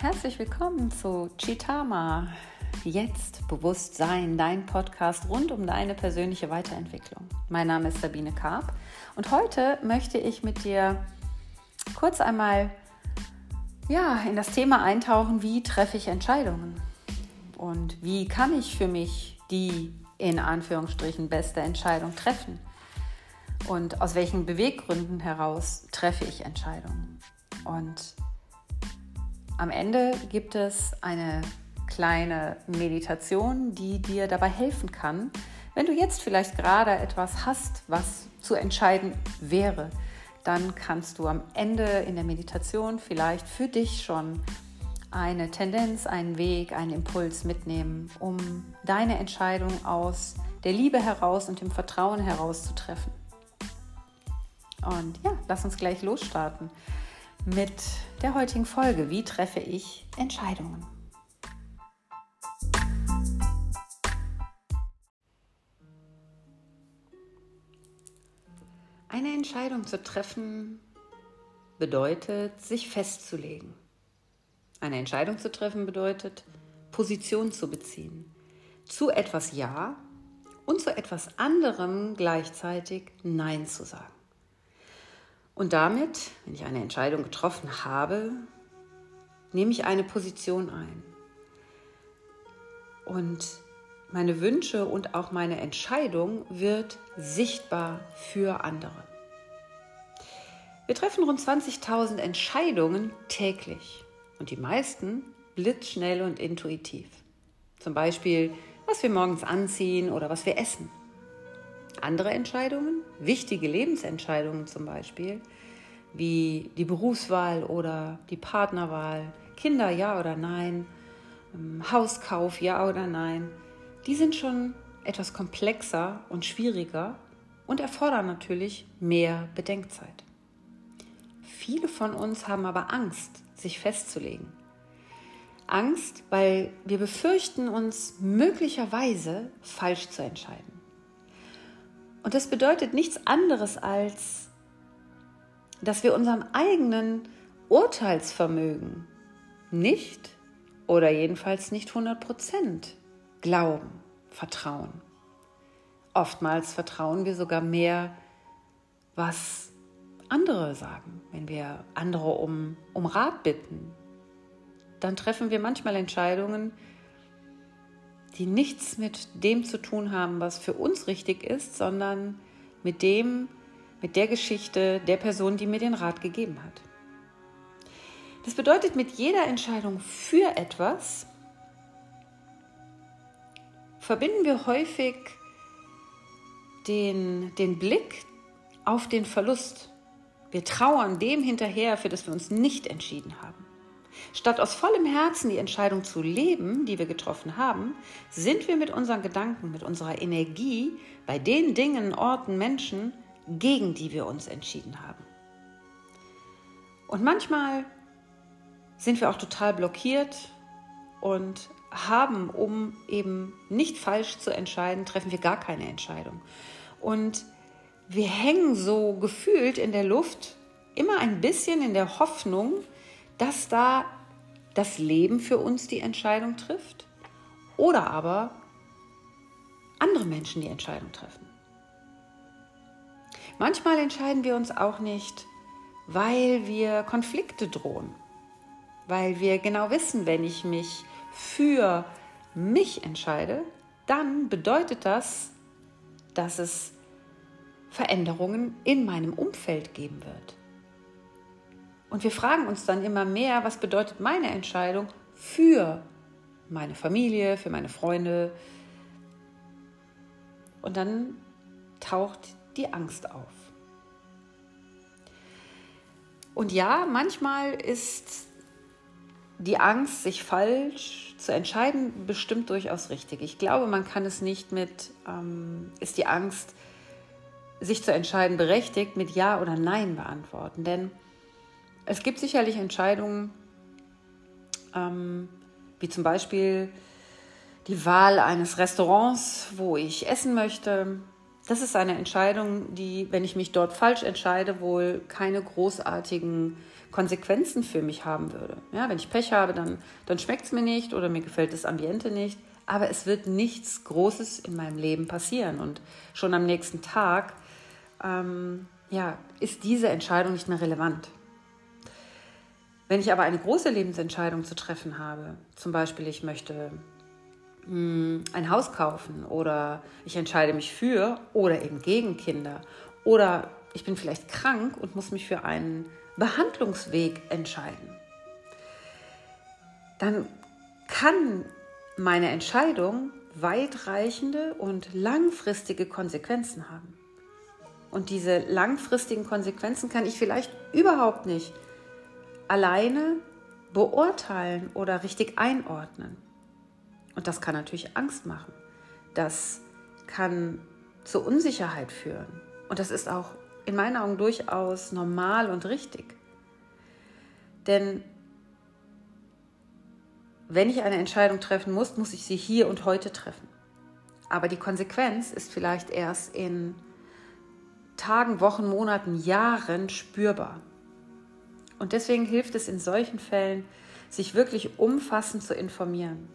Herzlich willkommen zu Chitama. Jetzt Bewusstsein, dein Podcast rund um deine persönliche Weiterentwicklung. Mein Name ist Sabine Karp und heute möchte ich mit dir kurz einmal ja, in das Thema eintauchen, wie treffe ich Entscheidungen und wie kann ich für mich die in Anführungsstrichen beste Entscheidung treffen und aus welchen Beweggründen heraus treffe ich Entscheidungen. Und am Ende gibt es eine kleine Meditation, die dir dabei helfen kann, wenn du jetzt vielleicht gerade etwas hast, was zu entscheiden wäre, dann kannst du am Ende in der Meditation vielleicht für dich schon eine Tendenz, einen Weg, einen Impuls mitnehmen, um deine Entscheidung aus der Liebe heraus und dem Vertrauen heraus zu treffen. Und ja, lass uns gleich losstarten mit der heutigen Folge. Wie treffe ich Entscheidungen? Eine Entscheidung zu treffen bedeutet, sich festzulegen. Eine Entscheidung zu treffen bedeutet, Position zu beziehen. Zu etwas Ja und zu etwas anderem gleichzeitig Nein zu sagen. Und damit, wenn ich eine Entscheidung getroffen habe, nehme ich eine Position ein. Und meine Wünsche und auch meine Entscheidung wird sichtbar für andere. Wir treffen rund 20.000 Entscheidungen täglich und die meisten blitzschnell und intuitiv. Zum Beispiel, was wir morgens anziehen oder was wir essen. Andere Entscheidungen, wichtige Lebensentscheidungen zum Beispiel, wie die Berufswahl oder die Partnerwahl, Kinder ja oder nein, ähm, Hauskauf ja oder nein, die sind schon etwas komplexer und schwieriger und erfordern natürlich mehr Bedenkzeit. Viele von uns haben aber Angst, sich festzulegen. Angst, weil wir befürchten, uns möglicherweise falsch zu entscheiden. Und das bedeutet nichts anderes als, dass wir unserem eigenen Urteilsvermögen nicht oder jedenfalls nicht 100 Prozent glauben, vertrauen. Oftmals vertrauen wir sogar mehr, was andere sagen. Wenn wir andere um, um Rat bitten, dann treffen wir manchmal Entscheidungen, die nichts mit dem zu tun haben, was für uns richtig ist, sondern mit dem, mit der Geschichte der Person, die mir den Rat gegeben hat. Das bedeutet, mit jeder Entscheidung für etwas verbinden wir häufig den, den Blick auf den Verlust. Wir trauern dem hinterher, für das wir uns nicht entschieden haben. Statt aus vollem Herzen die Entscheidung zu leben, die wir getroffen haben, sind wir mit unseren Gedanken, mit unserer Energie bei den Dingen, Orten, Menschen, gegen die wir uns entschieden haben. Und manchmal sind wir auch total blockiert und haben, um eben nicht falsch zu entscheiden, treffen wir gar keine Entscheidung. Und wir hängen so gefühlt in der Luft, immer ein bisschen in der Hoffnung, dass da das Leben für uns die Entscheidung trifft oder aber andere Menschen die Entscheidung treffen. Manchmal entscheiden wir uns auch nicht, weil wir Konflikte drohen, weil wir genau wissen, wenn ich mich für mich entscheide, dann bedeutet das, dass es Veränderungen in meinem Umfeld geben wird. Und wir fragen uns dann immer mehr, was bedeutet meine Entscheidung für meine Familie, für meine Freunde. Und dann taucht die Angst auf. Und ja, manchmal ist die Angst, sich falsch zu entscheiden, bestimmt durchaus richtig. Ich glaube, man kann es nicht mit, ähm, ist die Angst, sich zu entscheiden, berechtigt, mit Ja oder Nein beantworten. Denn es gibt sicherlich Entscheidungen, ähm, wie zum Beispiel die Wahl eines Restaurants, wo ich essen möchte. das ist eine Entscheidung, die, wenn ich mich dort falsch entscheide, wohl keine großartigen Konsequenzen für mich haben würde. Ja, wenn ich Pech habe, dann, dann schmeckt es mir nicht oder mir gefällt das Ambiente nicht. Aber es wird nichts Großes in meinem Leben passieren. Und schon am nächsten Tag ähm, ja, ist diese Entscheidung nicht mehr relevant. Wenn ich aber eine große Lebensentscheidung zu treffen habe, zum Beispiel ich möchte hm, ein Haus kaufen oder ich entscheide mich für oder eben gegen Kinder oder ich bin vielleicht krank und muss mich für einen Behandlungsweg entscheiden, dann kann meine Entscheidung weitreichende und langfristige Konsequenzen haben. Und diese langfristigen Konsequenzen kann ich vielleicht überhaupt nicht alleine beurteilen oder richtig einordnen. Und das kann natürlich Angst machen. Das kann zur Unsicherheit führen. Und das ist auch in meinen Augen durchaus normal und richtig. Denn wenn ich eine Entscheidung treffen muss, muss ich sie hier und heute treffen. Aber die Konsequenz ist vielleicht erst in Tagen, Wochen, Monaten, Jahren spürbar. Und deswegen hilft es in solchen Fällen, sich wirklich umfassend zu informieren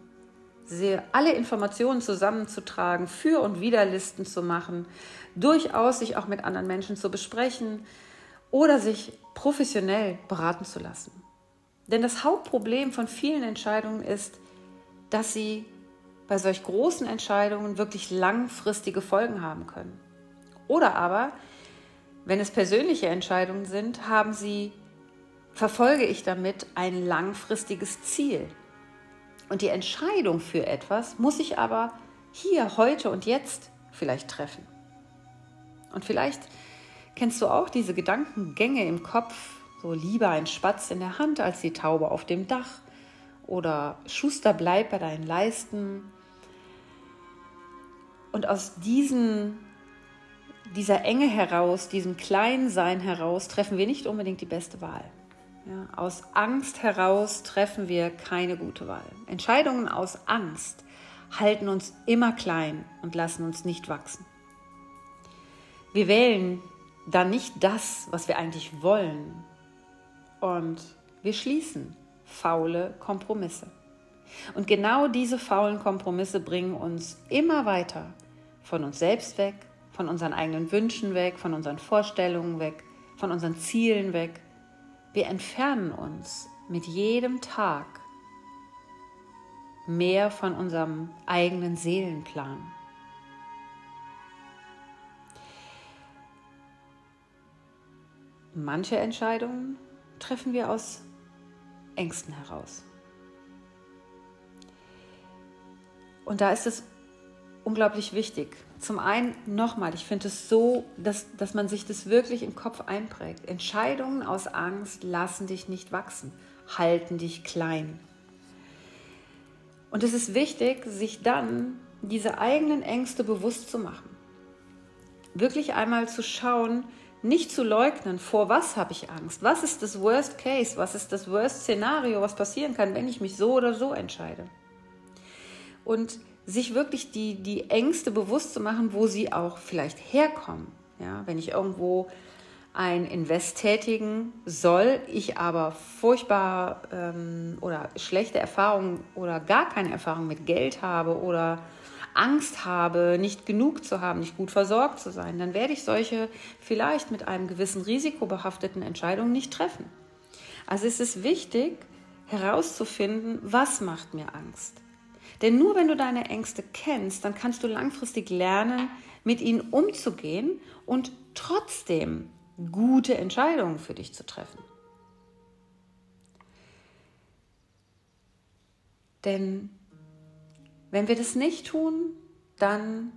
alle Informationen zusammenzutragen, Für- und Widerlisten zu machen, durchaus sich auch mit anderen Menschen zu besprechen oder sich professionell beraten zu lassen. Denn das Hauptproblem von vielen Entscheidungen ist, dass sie bei solch großen Entscheidungen wirklich langfristige Folgen haben können. Oder aber, wenn es persönliche Entscheidungen sind, haben sie, verfolge ich damit ein langfristiges Ziel. Und die Entscheidung für etwas muss ich aber hier, heute und jetzt vielleicht treffen. Und vielleicht kennst du auch diese Gedankengänge im Kopf, so lieber ein Spatz in der Hand als die Taube auf dem Dach oder Schuster bleib bei deinen Leisten. Und aus diesen, dieser Enge heraus, diesem Kleinsein heraus, treffen wir nicht unbedingt die beste Wahl. Ja, aus Angst heraus treffen wir keine gute Wahl. Entscheidungen aus Angst halten uns immer klein und lassen uns nicht wachsen. Wir wählen dann nicht das, was wir eigentlich wollen. Und wir schließen faule Kompromisse. Und genau diese faulen Kompromisse bringen uns immer weiter von uns selbst weg, von unseren eigenen Wünschen weg, von unseren Vorstellungen weg, von unseren Zielen weg wir entfernen uns mit jedem Tag mehr von unserem eigenen Seelenplan. Manche Entscheidungen treffen wir aus Ängsten heraus. Und da ist es unglaublich wichtig. Zum einen nochmal, ich finde es so, dass, dass man sich das wirklich im Kopf einprägt. Entscheidungen aus Angst lassen dich nicht wachsen, halten dich klein. Und es ist wichtig, sich dann diese eigenen Ängste bewusst zu machen. Wirklich einmal zu schauen, nicht zu leugnen, vor was habe ich Angst? Was ist das Worst Case? Was ist das Worst Szenario, was passieren kann, wenn ich mich so oder so entscheide? Und sich wirklich die, die Ängste bewusst zu machen, wo sie auch vielleicht herkommen. Ja, wenn ich irgendwo ein Invest tätigen soll, ich aber furchtbar ähm, oder schlechte Erfahrungen oder gar keine Erfahrung mit Geld habe oder Angst habe, nicht genug zu haben, nicht gut versorgt zu sein, dann werde ich solche vielleicht mit einem gewissen Risiko behafteten Entscheidungen nicht treffen. Also es ist wichtig herauszufinden, was macht mir Angst. Denn nur wenn du deine Ängste kennst, dann kannst du langfristig lernen, mit ihnen umzugehen und trotzdem gute Entscheidungen für dich zu treffen. Denn wenn wir das nicht tun, dann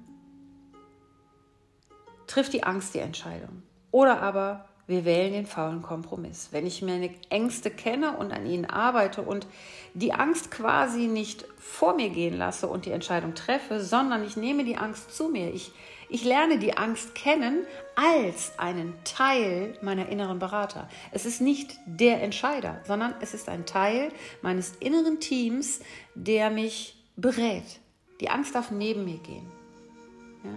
trifft die Angst die Entscheidung. Oder aber wir wählen den faulen Kompromiss. Wenn ich meine Ängste kenne und an ihnen arbeite und die Angst quasi nicht vor mir gehen lasse und die Entscheidung treffe, sondern ich nehme die Angst zu mir. Ich, ich lerne die Angst kennen als einen Teil meiner inneren Berater. Es ist nicht der Entscheider, sondern es ist ein Teil meines inneren Teams, der mich berät. Die Angst darf neben mir gehen. Ja?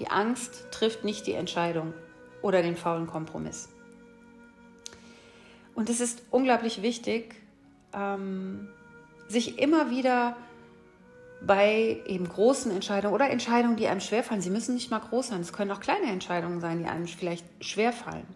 Die Angst trifft nicht die Entscheidung oder den faulen Kompromiss. Und es ist unglaublich wichtig, ähm, sich immer wieder bei eben großen Entscheidungen oder Entscheidungen, die einem schwerfallen, sie müssen nicht mal groß sein, es können auch kleine Entscheidungen sein, die einem vielleicht schwerfallen.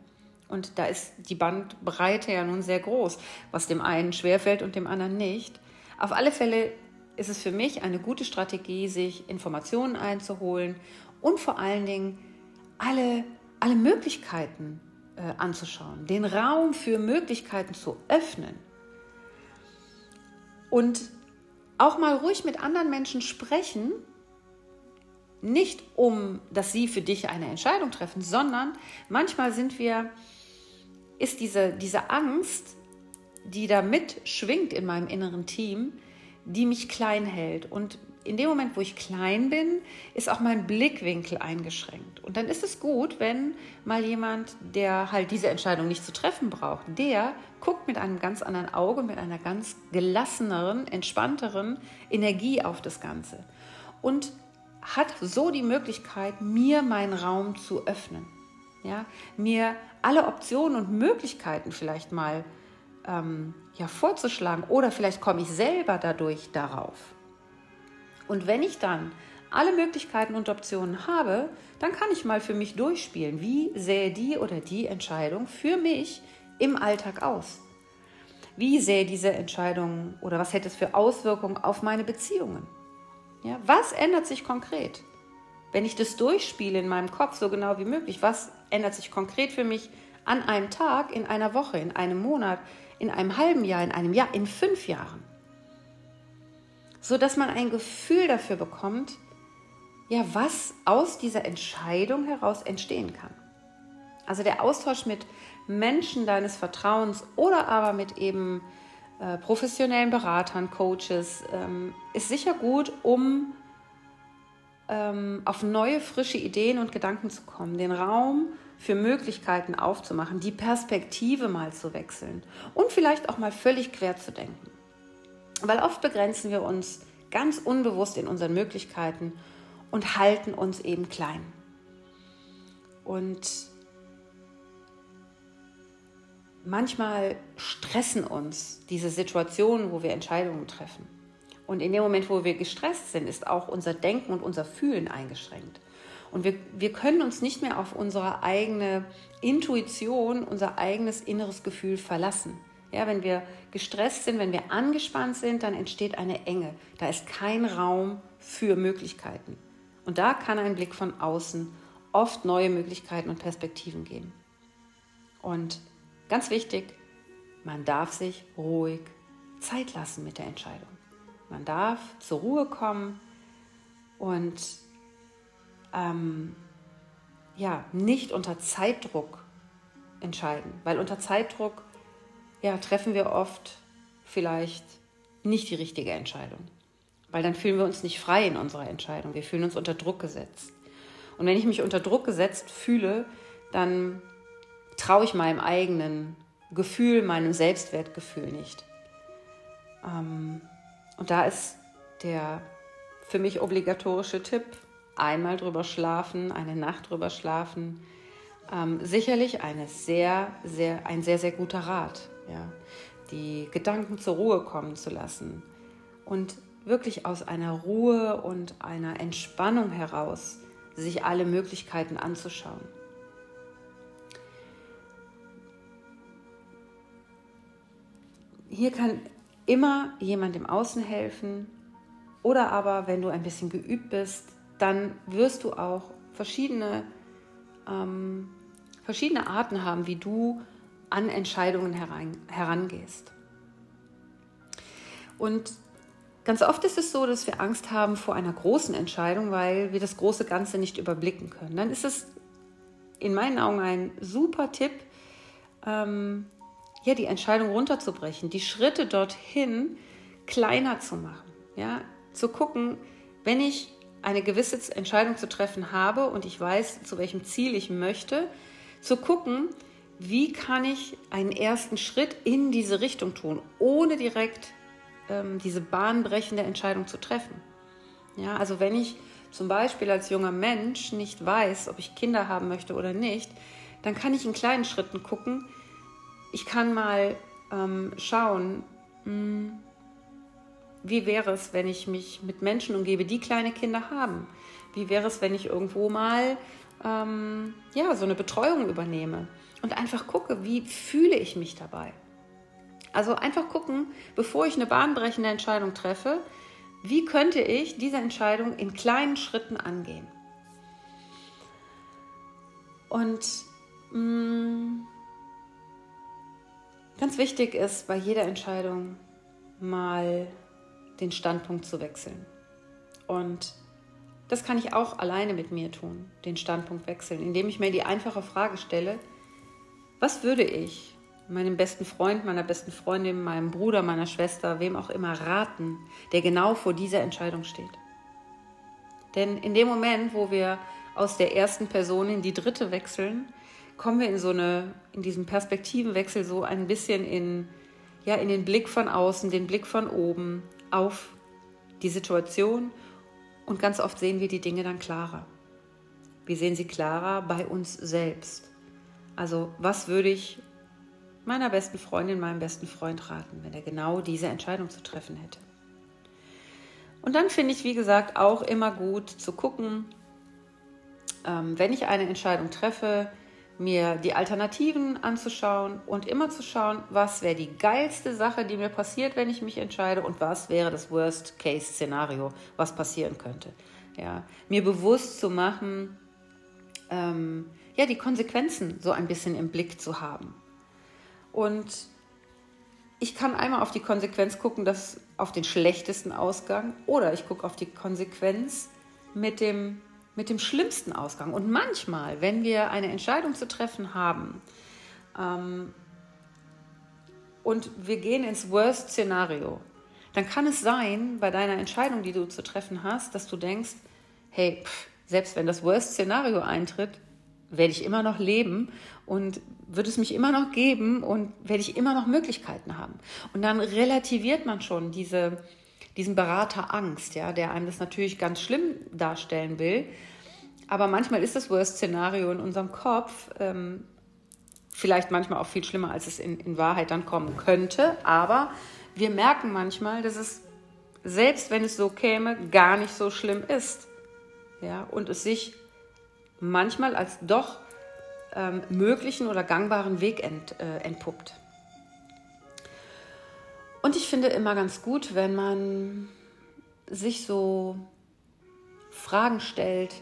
Und da ist die Bandbreite ja nun sehr groß, was dem einen schwerfällt und dem anderen nicht. Auf alle Fälle ist es für mich eine gute Strategie, sich Informationen einzuholen und vor allen Dingen alle, alle Möglichkeiten äh, anzuschauen, den Raum für Möglichkeiten zu öffnen und auch mal ruhig mit anderen Menschen sprechen, nicht um, dass sie für dich eine Entscheidung treffen, sondern manchmal sind wir, ist diese, diese Angst, die da mitschwingt in meinem inneren Team, die mich klein hält. Und in dem Moment, wo ich klein bin, ist auch mein Blickwinkel eingeschränkt. Und dann ist es gut, wenn mal jemand, der halt diese Entscheidung nicht zu treffen braucht, der guckt mit einem ganz anderen Auge, mit einer ganz gelasseneren, entspannteren Energie auf das Ganze. Und hat so die Möglichkeit, mir meinen Raum zu öffnen. Ja, mir alle Optionen und Möglichkeiten vielleicht mal ähm, ja, vorzuschlagen oder vielleicht komme ich selber dadurch darauf. Und wenn ich dann alle Möglichkeiten und Optionen habe, dann kann ich mal für mich durchspielen, wie sähe die oder die Entscheidung für mich im Alltag aus. Wie sähe diese Entscheidung oder was hätte es für Auswirkungen auf meine Beziehungen? Ja, was ändert sich konkret? Wenn ich das durchspiele in meinem Kopf so genau wie möglich, was ändert sich konkret für mich an einem Tag, in einer Woche, in einem Monat, in einem halben Jahr, in einem Jahr, in fünf Jahren. So dass man ein Gefühl dafür bekommt, ja, was aus dieser Entscheidung heraus entstehen kann. Also der Austausch mit Menschen deines Vertrauens oder aber mit eben äh, professionellen Beratern, Coaches ähm, ist sicher gut, um ähm, auf neue, frische Ideen und Gedanken zu kommen, den Raum für Möglichkeiten aufzumachen, die Perspektive mal zu wechseln und vielleicht auch mal völlig quer zu denken. Weil oft begrenzen wir uns ganz unbewusst in unseren Möglichkeiten und halten uns eben klein. Und manchmal stressen uns diese Situationen, wo wir Entscheidungen treffen. Und in dem Moment, wo wir gestresst sind, ist auch unser Denken und unser Fühlen eingeschränkt. Und wir, wir können uns nicht mehr auf unsere eigene Intuition, unser eigenes inneres Gefühl verlassen. Ja, wenn wir gestresst sind, wenn wir angespannt sind, dann entsteht eine Enge. Da ist kein Raum für Möglichkeiten. Und da kann ein Blick von außen oft neue Möglichkeiten und Perspektiven geben. Und ganz wichtig, man darf sich ruhig Zeit lassen mit der Entscheidung. Man darf zur Ruhe kommen und ähm, ja, nicht unter Zeitdruck entscheiden, weil unter Zeitdruck ja, treffen wir oft vielleicht nicht die richtige Entscheidung, weil dann fühlen wir uns nicht frei in unserer Entscheidung, wir fühlen uns unter Druck gesetzt. Und wenn ich mich unter Druck gesetzt fühle, dann traue ich meinem eigenen Gefühl, meinem Selbstwertgefühl nicht. Ähm, und da ist der für mich obligatorische Tipp, einmal drüber schlafen, eine Nacht drüber schlafen, ähm, sicherlich eine sehr, sehr, ein sehr, sehr guter Rat. Ja? Die Gedanken zur Ruhe kommen zu lassen und wirklich aus einer Ruhe und einer Entspannung heraus sich alle Möglichkeiten anzuschauen. Hier kann immer jemand im Außen helfen oder aber, wenn du ein bisschen geübt bist, dann wirst du auch verschiedene, ähm, verschiedene Arten haben, wie du an Entscheidungen heran, herangehst. Und ganz oft ist es so, dass wir Angst haben vor einer großen Entscheidung, weil wir das große Ganze nicht überblicken können. Dann ist es in meinen Augen ein super Tipp, ähm, ja, die Entscheidung runterzubrechen, die Schritte dorthin kleiner zu machen. Ja, zu gucken, wenn ich eine gewisse Entscheidung zu treffen habe und ich weiß, zu welchem Ziel ich möchte, zu gucken, wie kann ich einen ersten Schritt in diese Richtung tun, ohne direkt ähm, diese bahnbrechende Entscheidung zu treffen. Ja, also wenn ich zum Beispiel als junger Mensch nicht weiß, ob ich Kinder haben möchte oder nicht, dann kann ich in kleinen Schritten gucken. Ich kann mal ähm, schauen, mh, hm, wie wäre es, wenn ich mich mit Menschen umgebe, die kleine Kinder haben? Wie wäre es, wenn ich irgendwo mal ähm, ja, so eine Betreuung übernehme und einfach gucke, wie fühle ich mich dabei? Also einfach gucken, bevor ich eine bahnbrechende Entscheidung treffe, wie könnte ich diese Entscheidung in kleinen Schritten angehen? Und mh, mm, ganz wichtig ist bei jeder Entscheidung mal den Standpunkt zu wechseln. Und das kann ich auch alleine mit mir tun, den Standpunkt wechseln, indem ich mir die einfache Frage stelle, was würde ich meinem besten Freund, meiner besten Freundin, meinem Bruder, meiner Schwester, wem auch immer raten, der genau vor dieser Entscheidung steht. Denn in dem Moment, wo wir aus der ersten Person in die dritte wechseln, kommen wir in so eine, in diesem Perspektivenwechsel so ein bisschen in, ja, in den Blick von außen, den Blick von oben auf die Situation und ganz oft sehen wir die Dinge dann klarer. Wir sehen sie klarer bei uns selbst. Also was würde ich meiner besten Freundin, meinem besten Freund raten, wenn er genau diese Entscheidung zu treffen hätte. Und dann finde ich, wie gesagt, auch immer gut zu gucken, ähm, wenn ich eine Entscheidung treffe, mir die Alternativen anzuschauen und immer zu schauen, was wäre die geilste Sache, die mir passiert, wenn ich mich entscheide und was wäre das Worst-Case-Szenario, was passieren könnte. Ja, mir bewusst zu machen, ähm, ja, die Konsequenzen so ein bisschen im Blick zu haben. Und ich kann einmal auf die Konsequenz gucken, dass auf den schlechtesten Ausgang oder ich gucke auf die Konsequenz mit dem, mit dem schlimmsten Ausgang. Und manchmal, wenn wir eine Entscheidung zu treffen haben ähm, und wir gehen ins Worst-Szenario, dann kann es sein, bei deiner Entscheidung, die du zu treffen hast, dass du denkst, hey, pff, selbst wenn das Worst-Szenario eintritt, werde ich immer noch leben und wird es mich immer noch geben und werde ich immer noch Möglichkeiten haben. Und dann relativiert man schon diese, diesen Berater Angst, ja, der einem das natürlich ganz schlimm darstellen will. Aber manchmal ist das Worst-Szenario in unserem Kopf ähm, vielleicht manchmal auch viel schlimmer, als es in, in Wahrheit dann kommen könnte. Aber wir merken manchmal, dass es, selbst wenn es so käme, gar nicht so schlimm ist. Ja, und es sich manchmal als doch ähm, möglichen oder gangbaren Weg ent, äh, entpuppt. Und ich finde immer ganz gut, wenn man sich so Fragen stellt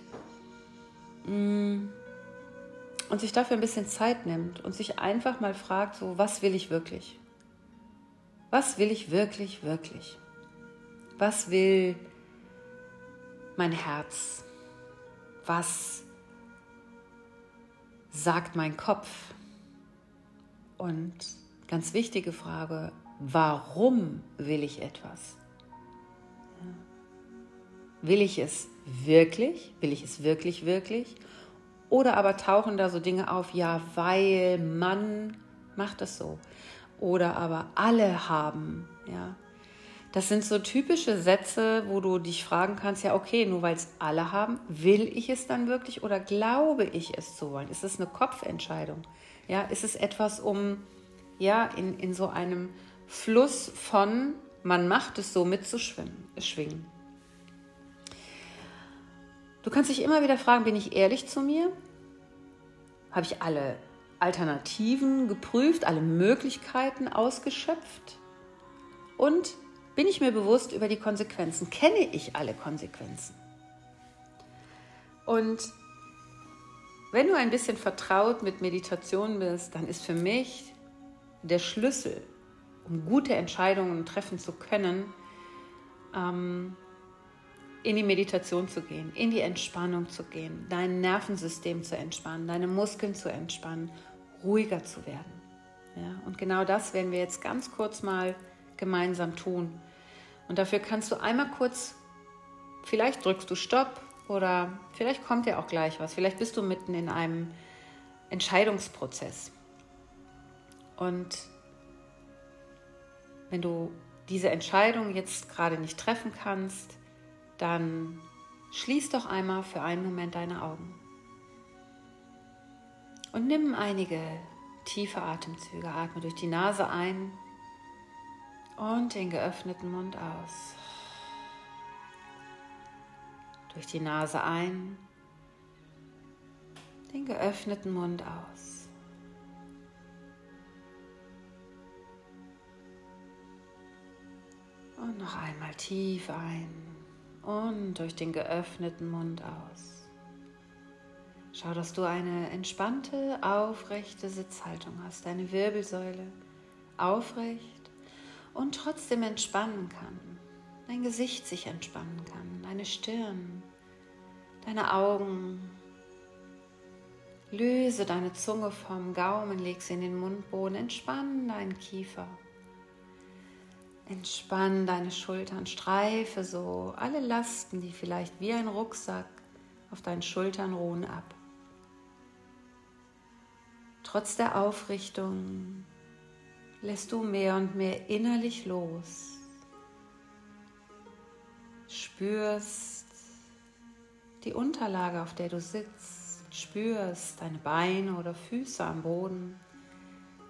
mm, und sich dafür ein bisschen Zeit nimmt und sich einfach mal fragt, so, was will ich wirklich? Was will ich wirklich, wirklich? Was will mein Herz? Was sagt mein Kopf? Und ganz wichtige Frage, warum will ich etwas? Will ich es wirklich? Will ich es wirklich, wirklich? Oder aber tauchen da so Dinge auf, ja, weil man macht es so. Oder aber alle haben, ja. Das sind so typische Sätze, wo du dich fragen kannst, ja, okay, nur weil es alle haben, will ich es dann wirklich oder glaube ich es zu wollen? Ist es eine Kopfentscheidung? Ja, ist es etwas, um ja, in, in so einem Fluss von man macht es so mitzuschwingen? Du kannst dich immer wieder fragen, bin ich ehrlich zu mir? Habe ich alle Alternativen geprüft, alle Möglichkeiten ausgeschöpft? Und bin ich mir bewusst über die Konsequenzen? Kenne ich alle Konsequenzen? Und wenn du ein bisschen vertraut mit Meditation bist, dann ist für mich der Schlüssel, um gute Entscheidungen treffen zu können, ähm, in die Meditation zu gehen, in die Entspannung zu gehen, dein Nervensystem zu entspannen, deine Muskeln zu entspannen, ruhiger zu werden. Ja, und genau das werden wir jetzt ganz kurz mal gemeinsam tun. Und dafür kannst du einmal kurz, vielleicht drückst du Stopp oder vielleicht kommt dir auch gleich was. Vielleicht bist du mitten in einem Entscheidungsprozess. Und wenn du diese Entscheidung jetzt gerade nicht treffen kannst, dann schließ doch einmal für einen Moment deine Augen. Und nimm einige tiefe Atemzüge. Atme durch die Nase ein und den geöffneten Mund aus. Durch die Nase ein, den geöffneten Mund aus. Und noch einmal tief ein und durch den geöffneten Mund aus. Schau, dass du eine entspannte, aufrechte Sitzhaltung hast, deine Wirbelsäule aufrecht und trotzdem entspannen kann. Dein Gesicht sich entspannen kann, deine Stirn, deine Augen. Löse deine Zunge vom Gaumen, leg sie in den Mundboden, entspann deinen Kiefer. Entspann deine Schultern, streife so alle Lasten, die vielleicht wie ein Rucksack auf deinen Schultern ruhen, ab. Trotz der Aufrichtung lässt du mehr und mehr innerlich los. Spürst die Unterlage, auf der du sitzt, spürst deine Beine oder Füße am Boden.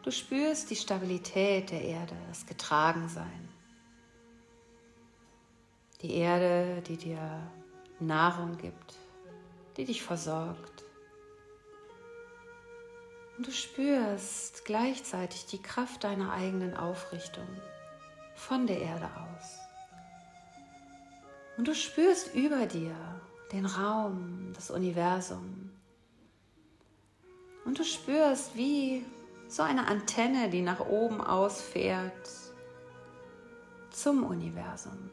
Du spürst die Stabilität der Erde, das Getragensein. Die Erde, die dir Nahrung gibt, die dich versorgt. Und du spürst gleichzeitig die Kraft deiner eigenen Aufrichtung von der Erde aus. Und du spürst über dir den Raum, das Universum. Und du spürst, wie so eine Antenne, die nach oben ausfährt zum Universum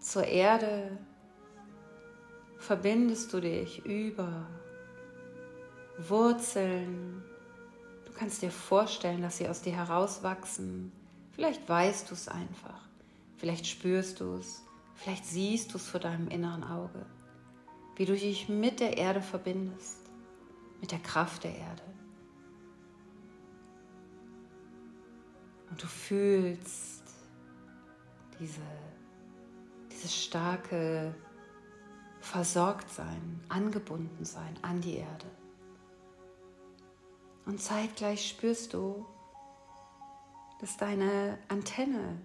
zur Erde verbindest du dich über Wurzeln. Du kannst dir vorstellen, dass sie aus dir herauswachsen. Vielleicht weißt du es einfach. Vielleicht spürst du es. Vielleicht siehst du es vor deinem inneren Auge. Wie du dich mit der Erde verbindest. Mit der Kraft der Erde. Und du fühlst diese dieses starke Versorgtsein, Angebundensein an die Erde. Und zeitgleich spürst du, dass deine Antenne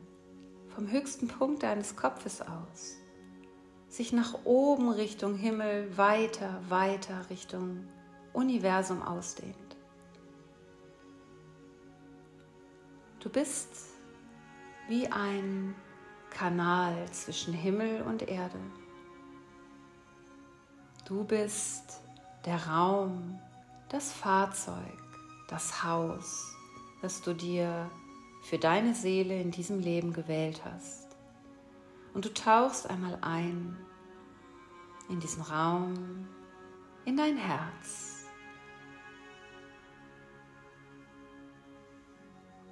vom höchsten Punkt deines Kopfes aus sich nach oben Richtung Himmel weiter, weiter Richtung Universum ausdehnt. Du bist wie ein Kanal zwischen Himmel und Erde. Du bist der Raum, das Fahrzeug, das Haus, das du dir für deine Seele in diesem Leben gewählt hast. Und du tauchst einmal ein in diesen Raum, in dein Herz.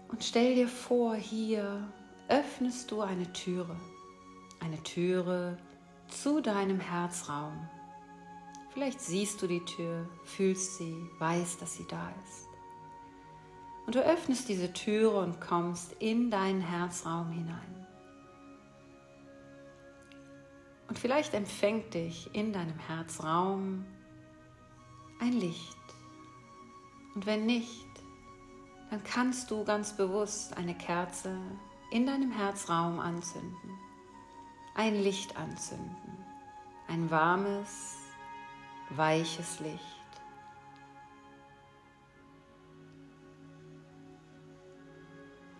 Und stell dir vor, hier öffnest du eine Türe, eine Türe zu deinem Herzraum. Vielleicht siehst du die Tür, fühlst sie, weißt, dass sie da ist. Und du öffnest diese Türe und kommst in deinen Herzraum hinein. Und vielleicht empfängt dich in deinem Herzraum ein Licht. Und wenn nicht, dann kannst du ganz bewusst eine Kerze in deinem Herzraum anzünden. Ein Licht anzünden. Ein warmes, weiches Licht.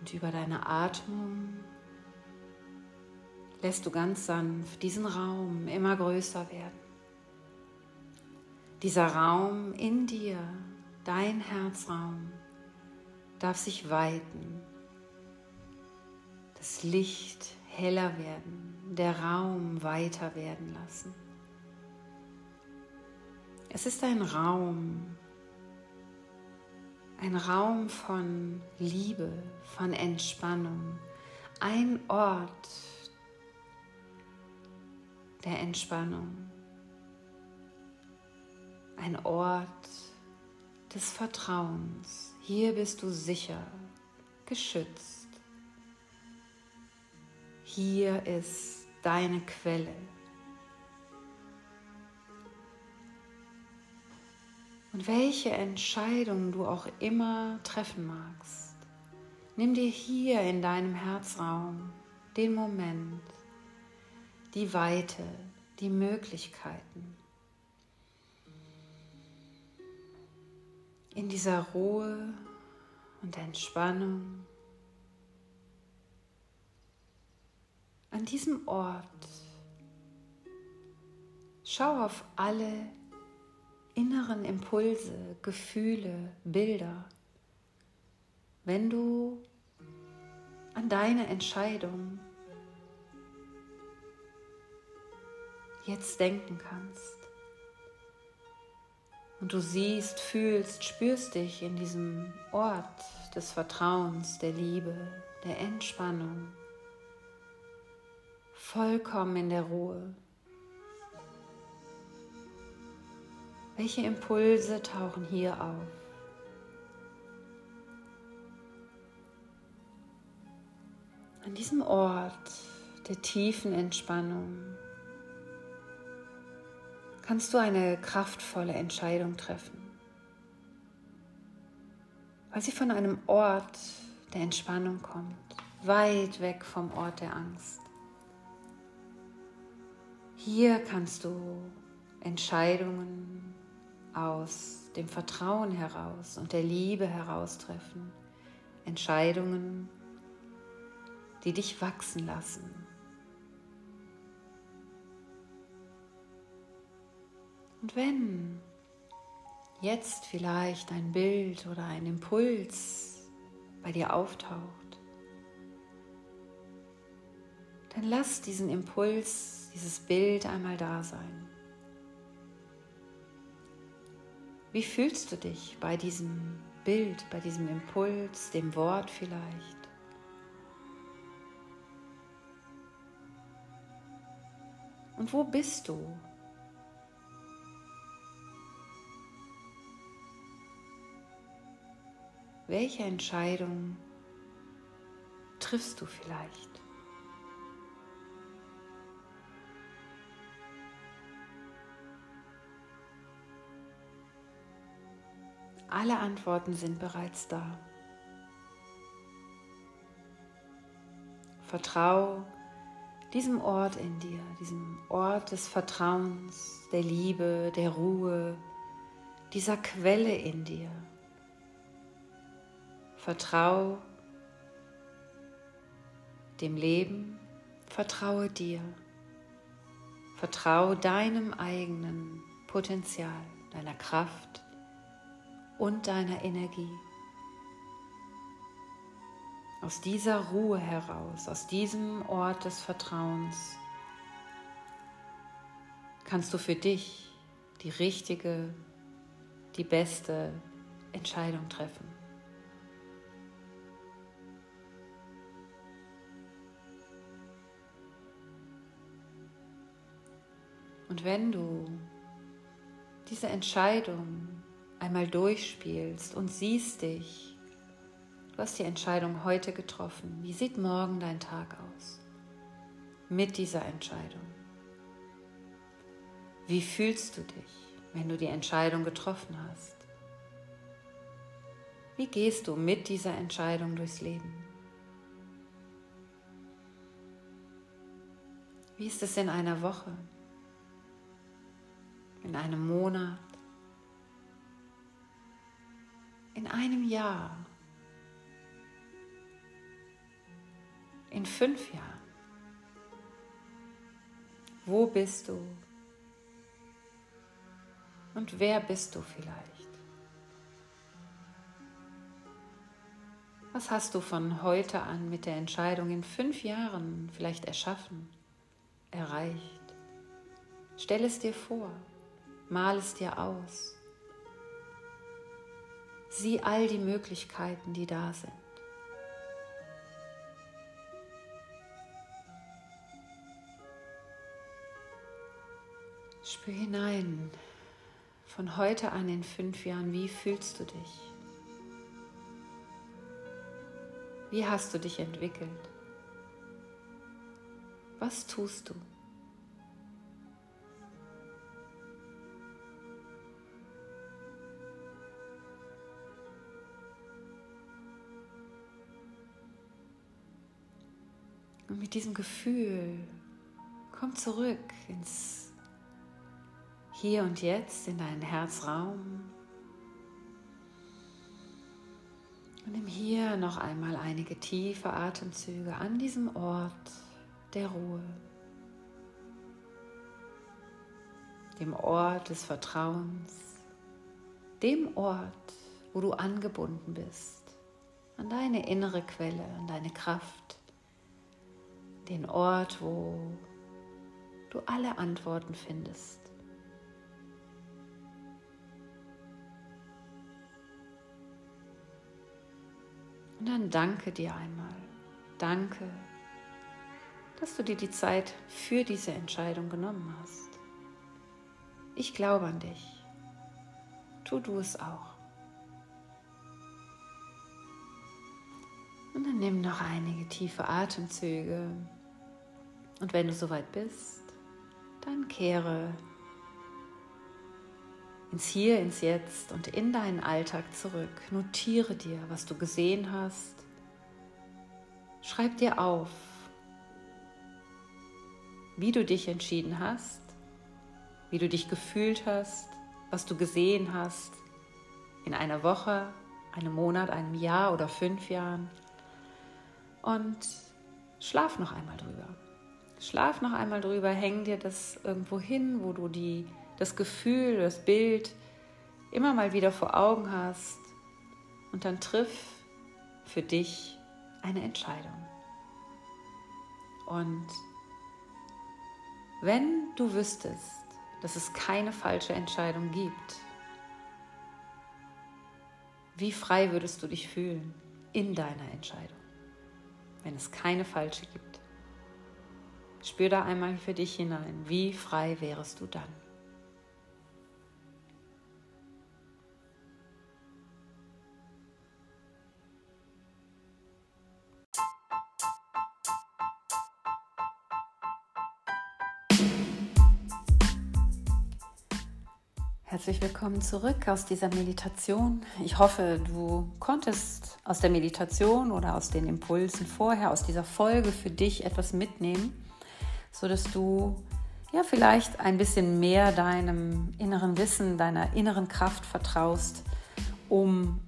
Und über deine Atmung lässt du ganz sanft diesen Raum immer größer werden. Dieser Raum in dir, dein Herzraum, darf sich weiten das Licht heller werden, der Raum weiter werden lassen. Es ist ein Raum, ein Raum von Liebe, von Entspannung, ein Ort der Entspannung, ein Ort des Vertrauens. Hier bist du sicher, geschützt. Hier ist deine Quelle, Und welche Entscheidung du auch immer treffen magst, nimm dir hier in deinem Herzraum den Moment, die Weite, die Möglichkeiten. In dieser Ruhe und Entspannung, an diesem Ort, schau auf alle inneren Impulse, Gefühle, Bilder, wenn du an deine Entscheidung jetzt denken kannst. Und du siehst, fühlst, spürst dich in diesem Ort des Vertrauens, der Liebe, der Entspannung, vollkommen in der Ruhe. Welche Impulse tauchen hier auf? An diesem Ort der tiefen Entspannung kannst du eine kraftvolle Entscheidung treffen, weil sie von einem Ort der Entspannung kommt, weit weg vom Ort der Angst. Hier kannst du Entscheidungen aus dem Vertrauen heraus und der Liebe heraus treffen. Entscheidungen, die dich wachsen lassen. Und wenn jetzt vielleicht ein Bild oder ein Impuls bei dir auftaucht, dann lass diesen Impuls, dieses Bild einmal da sein. Wie fühlst du dich bei diesem Bild, bei diesem Impuls, dem Wort vielleicht? Und wo bist du? Welche Entscheidung triffst du vielleicht? Alle Antworten sind bereits da. Vertrau diesem Ort in dir, diesem Ort des Vertrauens, der Liebe, der Ruhe, dieser Quelle in dir. Vertrau dem Leben, vertraue dir, vertraue deinem eigenen Potenzial, deiner Kraft, und deiner Energie. Aus dieser Ruhe heraus, aus diesem Ort des Vertrauens, kannst du für dich die richtige, die beste Entscheidung treffen. Und wenn du diese Entscheidung einmal durchspielst und siehst dich. Du hast die Entscheidung heute getroffen. Wie sieht morgen dein Tag aus? Mit dieser Entscheidung. Wie fühlst du dich, wenn du die Entscheidung getroffen hast? Wie gehst du mit dieser Entscheidung durchs Leben? Wie ist es in einer Woche? In einem Monat? In einem Jahr, in fünf Jahren? Wo bist du? Und wer bist du vielleicht? Was hast du von heute an mit der Entscheidung in fünf Jahren vielleicht erschaffen, erreicht? Stell es dir vor, mal es dir aus. Sieh all die Möglichkeiten, die da sind. Spür hinein. Von heute an in fünf Jahren, wie fühlst du dich? Wie hast du dich entwickelt? Was tust du? Und mit diesem Gefühl komm zurück ins Hier und Jetzt, in deinen Herzraum. Und nimm hier noch einmal einige tiefe Atemzüge an diesem Ort der Ruhe, dem Ort des Vertrauens, dem Ort, wo du angebunden bist, an deine innere Quelle, an deine Kraft, den Ort, wo du alle Antworten findest. Und dann danke dir einmal. Danke, dass du dir die Zeit für diese Entscheidung genommen hast. Ich glaube an dich. Tu du es auch. Und dann nimm noch einige tiefe Atemzüge. Und wenn du soweit bist, dann kehre ins Hier, ins Jetzt und in deinen Alltag zurück. Notiere dir, was du gesehen hast. Schreib dir auf, wie du dich entschieden hast, wie du dich gefühlt hast, was du gesehen hast in einer Woche, einem Monat, einem Jahr oder fünf Jahren. Und schlaf noch einmal drüber. Schlaf noch einmal drüber, häng dir das irgendwo hin, wo du die, das Gefühl, das Bild immer mal wieder vor Augen hast und dann triff für dich eine Entscheidung. Und wenn du wüsstest, dass es keine falsche Entscheidung gibt, wie frei würdest du dich fühlen in deiner Entscheidung, wenn es keine falsche gibt? Spür da einmal für dich hinein. Wie frei wärst du dann? Herzlich willkommen zurück aus dieser Meditation. Ich hoffe, du konntest aus der Meditation oder aus den Impulsen vorher, aus dieser Folge für dich etwas mitnehmen sodass du ja vielleicht ein bisschen mehr deinem inneren Wissen, deiner inneren Kraft vertraust, um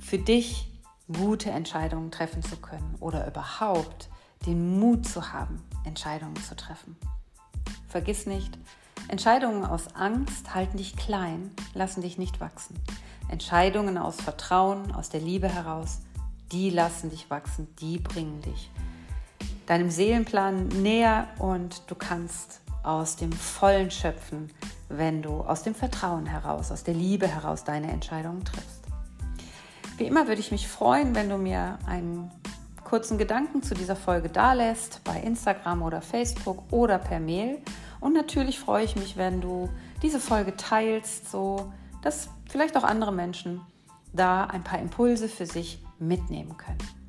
für dich gute Entscheidungen treffen zu können oder überhaupt den Mut zu haben, Entscheidungen zu treffen. Vergiss nicht, Entscheidungen aus Angst halten dich klein, lassen dich nicht wachsen. Entscheidungen aus Vertrauen, aus der Liebe heraus, die lassen dich wachsen, die bringen dich deinem Seelenplan näher und du kannst aus dem Vollen schöpfen, wenn du aus dem Vertrauen heraus, aus der Liebe heraus deine Entscheidungen triffst. Wie immer würde ich mich freuen, wenn du mir einen kurzen Gedanken zu dieser Folge dalässt, bei Instagram oder Facebook oder per Mail. Und natürlich freue ich mich, wenn du diese Folge teilst, so dass vielleicht auch andere Menschen da ein paar Impulse für sich mitnehmen können.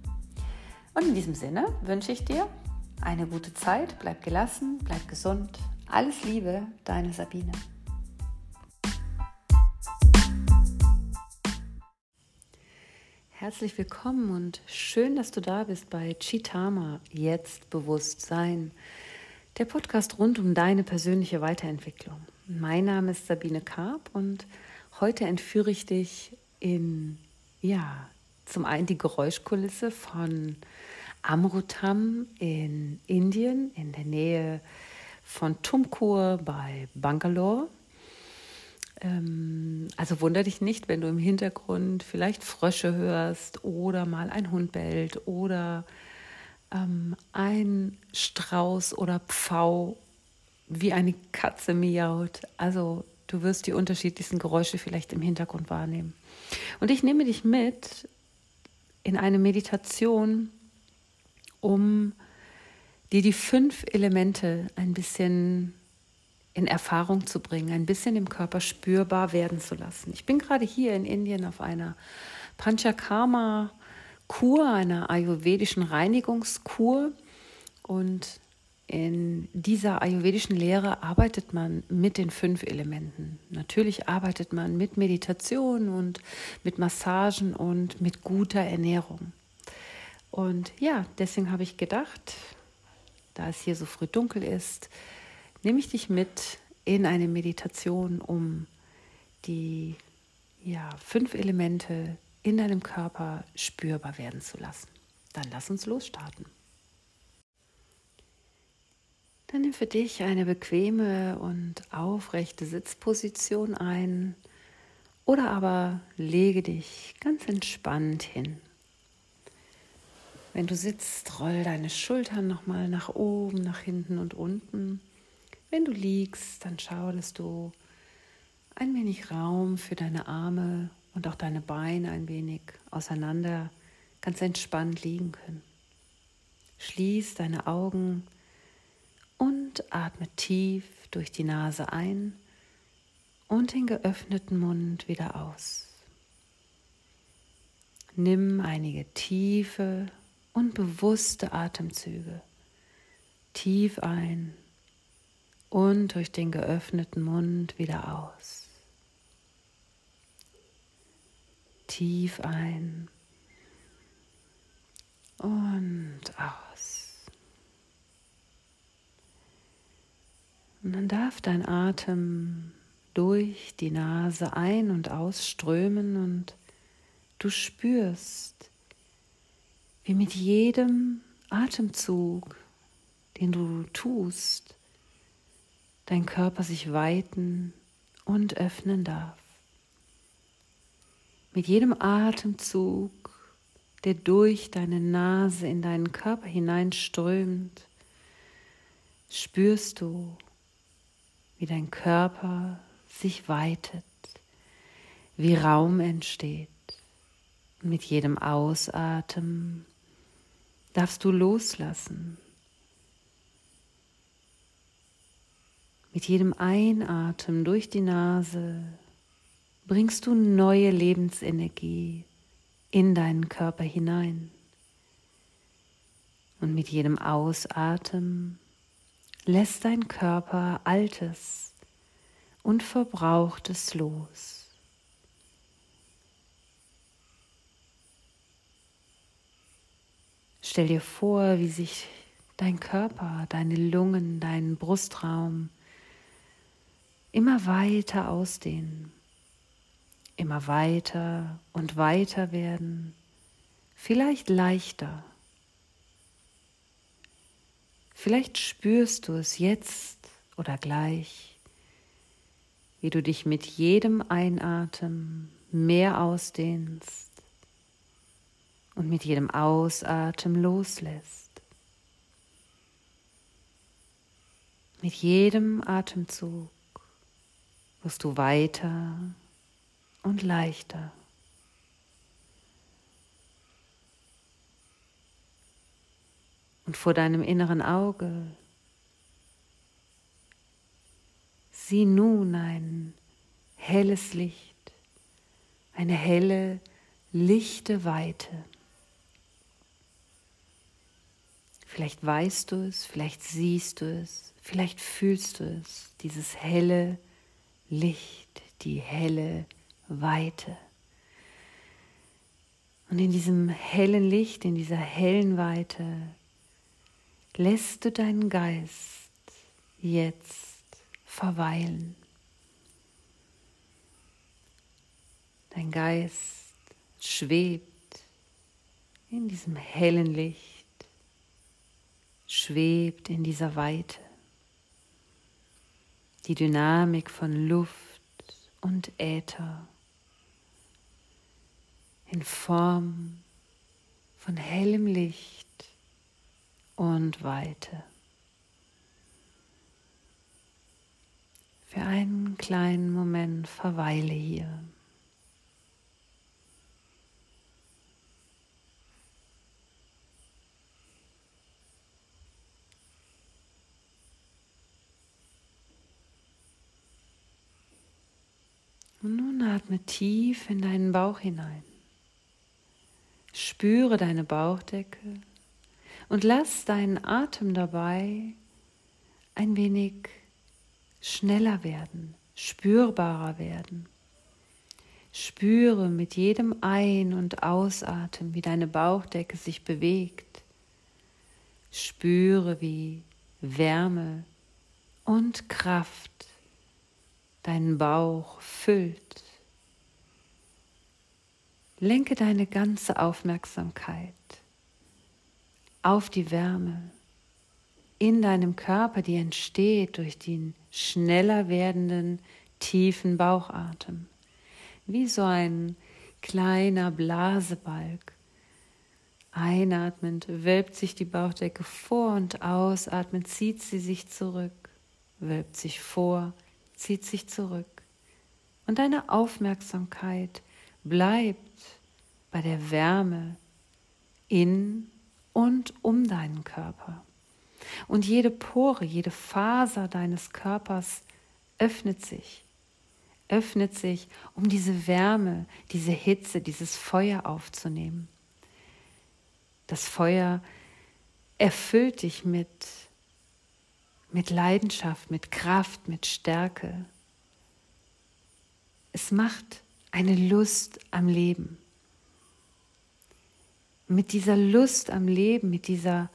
Und in diesem Sinne wünsche ich dir eine gute Zeit, bleib gelassen, bleib gesund. Alles Liebe, deine Sabine. Herzlich willkommen und schön, dass du da bist bei Chitama, jetzt Bewusstsein, der Podcast rund um deine persönliche Weiterentwicklung. Mein Name ist Sabine Karp und heute entführe ich dich in, ja, zum einen die Geräuschkulisse von Amrutam in Indien, in der Nähe von Tumkur bei Bangalore. Ähm, also wundere dich nicht, wenn du im Hintergrund vielleicht Frösche hörst oder mal ein Hund bellt oder ähm, ein Strauß oder Pfau wie eine Katze miaut. Also du wirst die unterschiedlichsten Geräusche vielleicht im Hintergrund wahrnehmen. Und ich nehme dich mit in eine Meditation, um dir die fünf Elemente ein bisschen in Erfahrung zu bringen, ein bisschen im Körper spürbar werden zu lassen. Ich bin gerade hier in Indien auf einer Panchakarma-Kur, einer ayurvedischen Reinigungskur und in dieser ayurvedischen Lehre arbeitet man mit den fünf Elementen. Natürlich arbeitet man mit Meditation und mit Massagen und mit guter Ernährung. Und ja, deswegen habe ich gedacht, da es hier so früh dunkel ist, nehme ich dich mit in eine Meditation, um die ja, fünf Elemente in deinem Körper spürbar werden zu lassen. Dann lass uns losstarten. Dann nimm für dich eine bequeme und aufrechte Sitzposition ein oder aber lege dich ganz entspannt hin. Wenn du sitzt, roll deine Schultern nochmal nach oben, nach hinten und unten. Wenn du liegst, dann schau, dass du ein wenig Raum für deine Arme und auch deine Beine ein wenig auseinander ganz entspannt liegen können. Schließ deine Augen und atme tief durch die Nase ein und den geöffneten Mund wieder aus. Nimm einige tiefe und bewusste Atemzüge tief ein und durch den geöffneten Mund wieder aus. Tief ein und aus. Und dann darf dein Atem durch die Nase ein- und ausströmen und du spürst, wie mit jedem Atemzug, den du tust, dein Körper sich weiten und öffnen darf. Mit jedem Atemzug, der durch deine Nase in deinen Körper hineinströmt, spürst du, wie dein Körper sich weitet, wie Raum entsteht. Und mit jedem Ausatmen darfst du loslassen. Mit jedem Einatmen durch die Nase bringst du neue Lebensenergie in deinen Körper hinein. Und mit jedem Ausatmen lässt dein Körper Altes und Verbrauchtes los. Stell dir vor, wie sich dein Körper, deine Lungen, dein Brustraum immer weiter ausdehnen, immer weiter und weiter werden, vielleicht leichter. Vielleicht spürst du es jetzt oder gleich, wie du dich mit jedem Einatmen mehr ausdehnst und mit jedem Ausatmen loslässt. Mit jedem Atemzug wirst du weiter und leichter. Und vor deinem inneren Auge sieh nun ein helles Licht, eine helle, lichte Weite. Vielleicht weißt du es, vielleicht siehst du es, vielleicht fühlst du es, dieses helle Licht, die helle Weite. Und in diesem hellen Licht, in dieser hellen Weite, lässt du deinen Geist jetzt verweilen. Dein Geist schwebt in diesem hellen Licht schwebt in dieser Weite. Die Dynamik von Luft und Äther in Form von hellem Licht und Weite. Für einen kleinen Moment verweile hier. Und nun atme tief in deinen Bauch hinein. Spüre deine Bauchdecke und lass deinen Atem dabei ein wenig schneller werden, spürbarer werden. Spüre mit jedem Ein- und Ausatmen, wie deine Bauchdecke sich bewegt. Spüre, wie Wärme und Kraft deinen Bauch füllt. Lenke deine ganze Aufmerksamkeit auf die Wärme in deinem Körper, die entsteht durch den schneller werdenden tiefen Bauchatem, wie so ein kleiner Blasebalg. Einatmend wölbt sich die Bauchdecke vor und ausatmend zieht sie sich zurück, wölbt sich vor, zieht sich zurück. Und deine Aufmerksamkeit bleibt bei der Wärme in und um deinen Körper. Und jede Pore, jede Faser deines Körpers öffnet sich, öffnet sich, um diese Wärme, diese Hitze, dieses Feuer aufzunehmen. Das Feuer erfüllt dich mit, mit Leidenschaft, mit Kraft, mit Stärke. Es macht eine Lust am Leben. Mit dieser Lust am Leben, mit dieser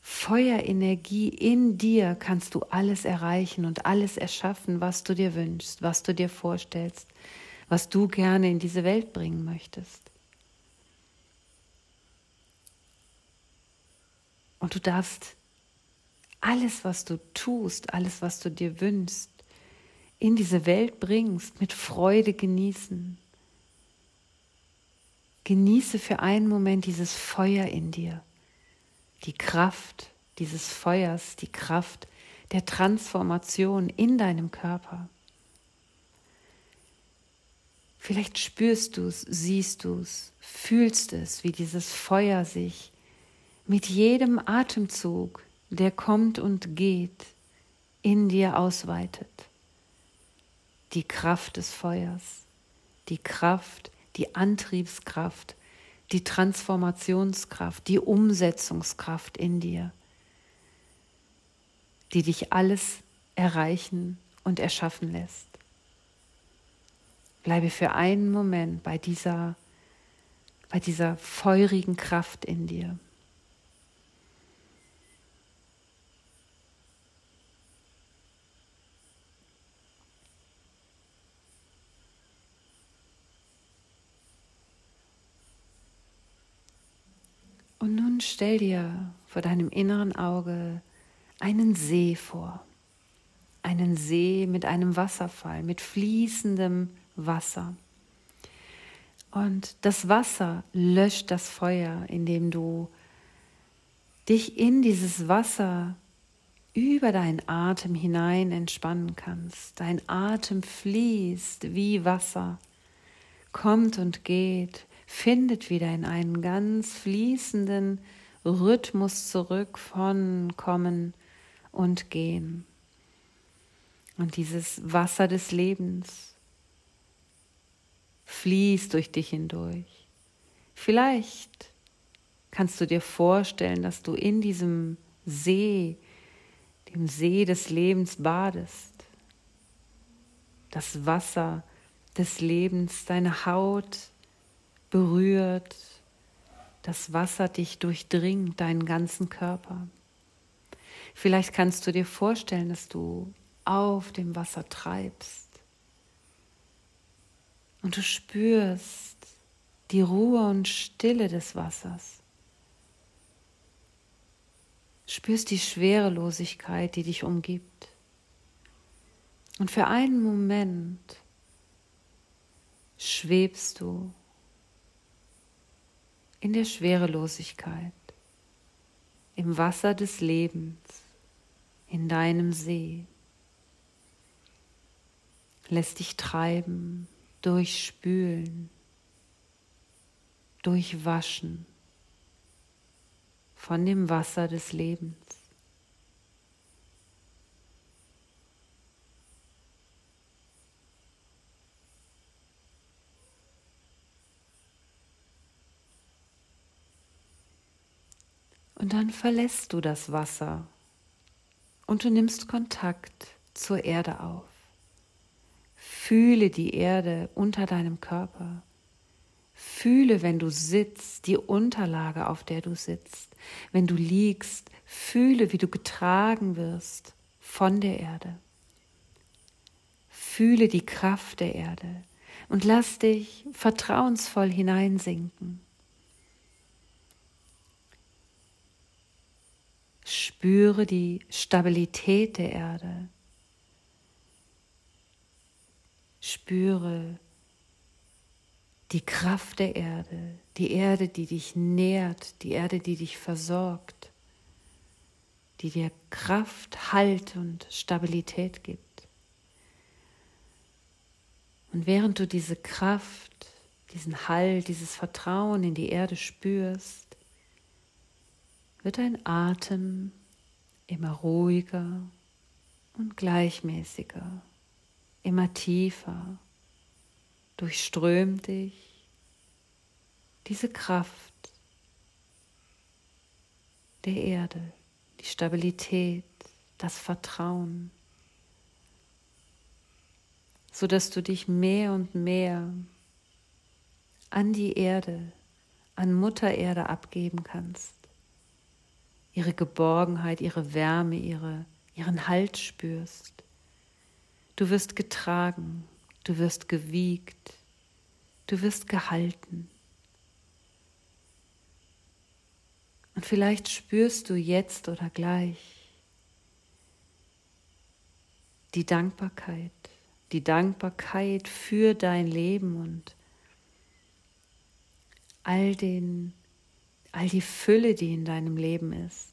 Feuerenergie in dir kannst du alles erreichen und alles erschaffen, was du dir wünschst, was du dir vorstellst, was du gerne in diese Welt bringen möchtest. Und du darfst alles, was du tust, alles, was du dir wünschst, in diese Welt bringst, mit Freude genießen. Genieße für einen Moment dieses Feuer in dir die Kraft dieses Feuers, die Kraft der Transformation in deinem Körper. Vielleicht spürst du es, siehst du es, fühlst es, wie dieses Feuer sich mit jedem Atemzug, der kommt und geht, in dir ausweitet. Die Kraft des Feuers, die Kraft, die Antriebskraft die Transformationskraft, die Umsetzungskraft in dir, die dich alles erreichen und erschaffen lässt. Bleibe für einen Moment bei dieser, bei dieser feurigen Kraft in dir. Und stell dir vor deinem inneren Auge einen See vor. Einen See mit einem Wasserfall, mit fließendem Wasser. Und das Wasser löscht das Feuer, indem du dich in dieses Wasser über deinen Atem hinein entspannen kannst. Dein Atem fließt wie Wasser, kommt und geht, findet wieder in einen ganz fließenden Rhythmus zurück von Kommen und Gehen. Und dieses Wasser des Lebens fließt durch dich hindurch. Vielleicht kannst du dir vorstellen, dass du in diesem See, dem See des Lebens badest. Das Wasser des Lebens deine Haut berührt, das Wasser dich durchdringt, deinen ganzen Körper. Vielleicht kannst du dir vorstellen, dass du auf dem Wasser treibst und du spürst die Ruhe und Stille des Wassers. Spürst die Schwerelosigkeit, die dich umgibt. Und für einen Moment schwebst du in der Schwerelosigkeit, im Wasser des Lebens, in deinem See. Lässt dich treiben, durchspülen, durchwaschen von dem Wasser des Lebens. Und dann verlässt du das Wasser und du nimmst Kontakt zur Erde auf. Fühle die Erde unter deinem Körper. Fühle, wenn du sitzt, die Unterlage, auf der du sitzt. Wenn du liegst, fühle, wie du getragen wirst von der Erde. Fühle die Kraft der Erde und lass dich vertrauensvoll hineinsinken. Spüre die Stabilität der Erde. Spüre die Kraft der Erde, die Erde, die dich nährt, die Erde, die dich versorgt, die dir Kraft, Halt und Stabilität gibt. Und während du diese Kraft, diesen Halt, dieses Vertrauen in die Erde spürst, wird dein Atem immer ruhiger und gleichmäßiger, immer tiefer, durchströmt dich diese Kraft der Erde, die Stabilität, das Vertrauen, so dass du dich mehr und mehr an die Erde, an Mutter Erde abgeben kannst ihre Geborgenheit, ihre Wärme, ihre, ihren Halt spürst. Du wirst getragen, du wirst gewiegt, du wirst gehalten. Und vielleicht spürst du jetzt oder gleich die Dankbarkeit, die Dankbarkeit für dein Leben und all den all die Fülle, die in deinem Leben ist,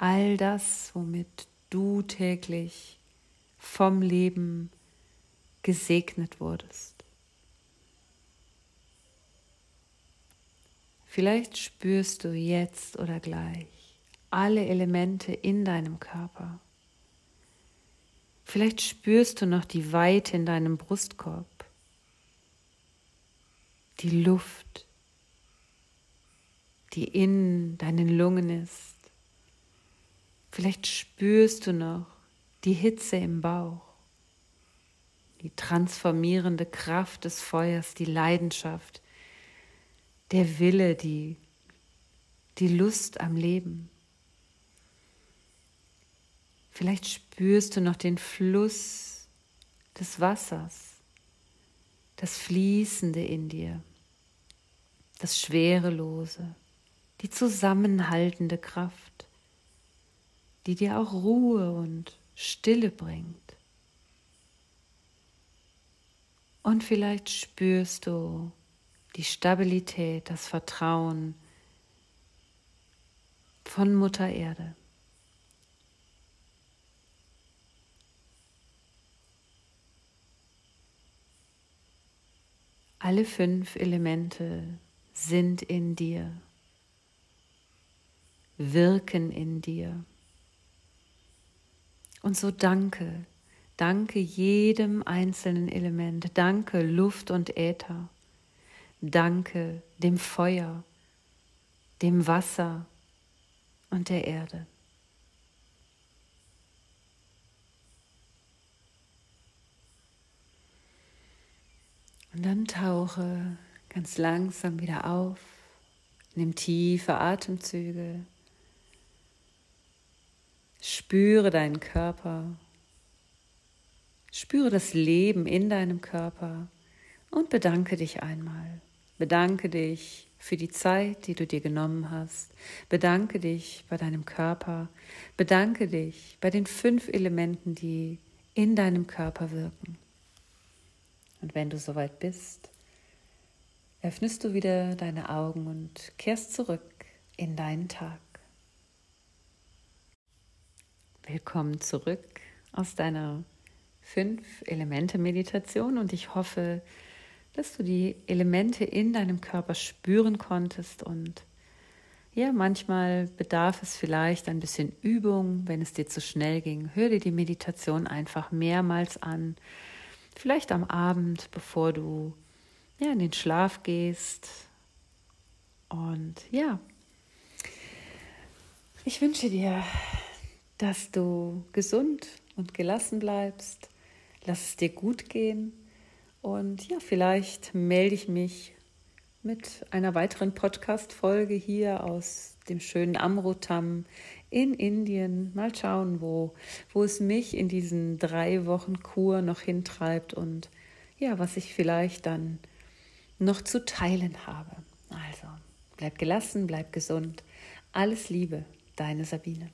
all das, womit du täglich vom Leben gesegnet wurdest. Vielleicht spürst du jetzt oder gleich alle Elemente in deinem Körper. Vielleicht spürst du noch die Weite in deinem Brustkorb, die Luft, die in deinen Lungen ist. Vielleicht spürst du noch die Hitze im Bauch, die transformierende Kraft des Feuers, die Leidenschaft, der Wille, die, die Lust am Leben. Vielleicht spürst du noch den Fluss des Wassers, das Fließende in dir, das Schwerelose die zusammenhaltende Kraft, die dir auch Ruhe und Stille bringt. Und vielleicht spürst du die Stabilität, das Vertrauen von Mutter Erde. Alle fünf Elemente sind in dir wirken in dir. Und so danke, danke jedem einzelnen Element, danke Luft und Äther, danke dem Feuer, dem Wasser und der Erde. Und dann tauche ganz langsam wieder auf, nimm tiefe Atemzüge. Spüre deinen Körper. Spüre das Leben in deinem Körper und bedanke dich einmal. Bedanke dich für die Zeit, die du dir genommen hast. Bedanke dich bei deinem Körper. Bedanke dich bei den fünf Elementen, die in deinem Körper wirken. Und wenn du soweit bist, öffnest du wieder deine Augen und kehrst zurück in deinen Tag. Willkommen zurück aus deiner Fünf-Elemente-Meditation und ich hoffe, dass du die Elemente in deinem Körper spüren konntest und ja, manchmal bedarf es vielleicht ein bisschen Übung, wenn es dir zu schnell ging. Hör dir die Meditation einfach mehrmals an, vielleicht am Abend, bevor du ja, in den Schlaf gehst. Und ja, ich wünsche dir dass du gesund und gelassen bleibst. Lass es dir gut gehen. Und ja, vielleicht melde ich mich mit einer weiteren Podcast-Folge hier aus dem schönen Amrutam in Indien. Mal schauen, wo, wo es mich in diesen drei Wochen Kur noch hintreibt und ja, was ich vielleicht dann noch zu teilen habe. Also, bleib gelassen, bleib gesund. Alles Liebe, deine Sabine.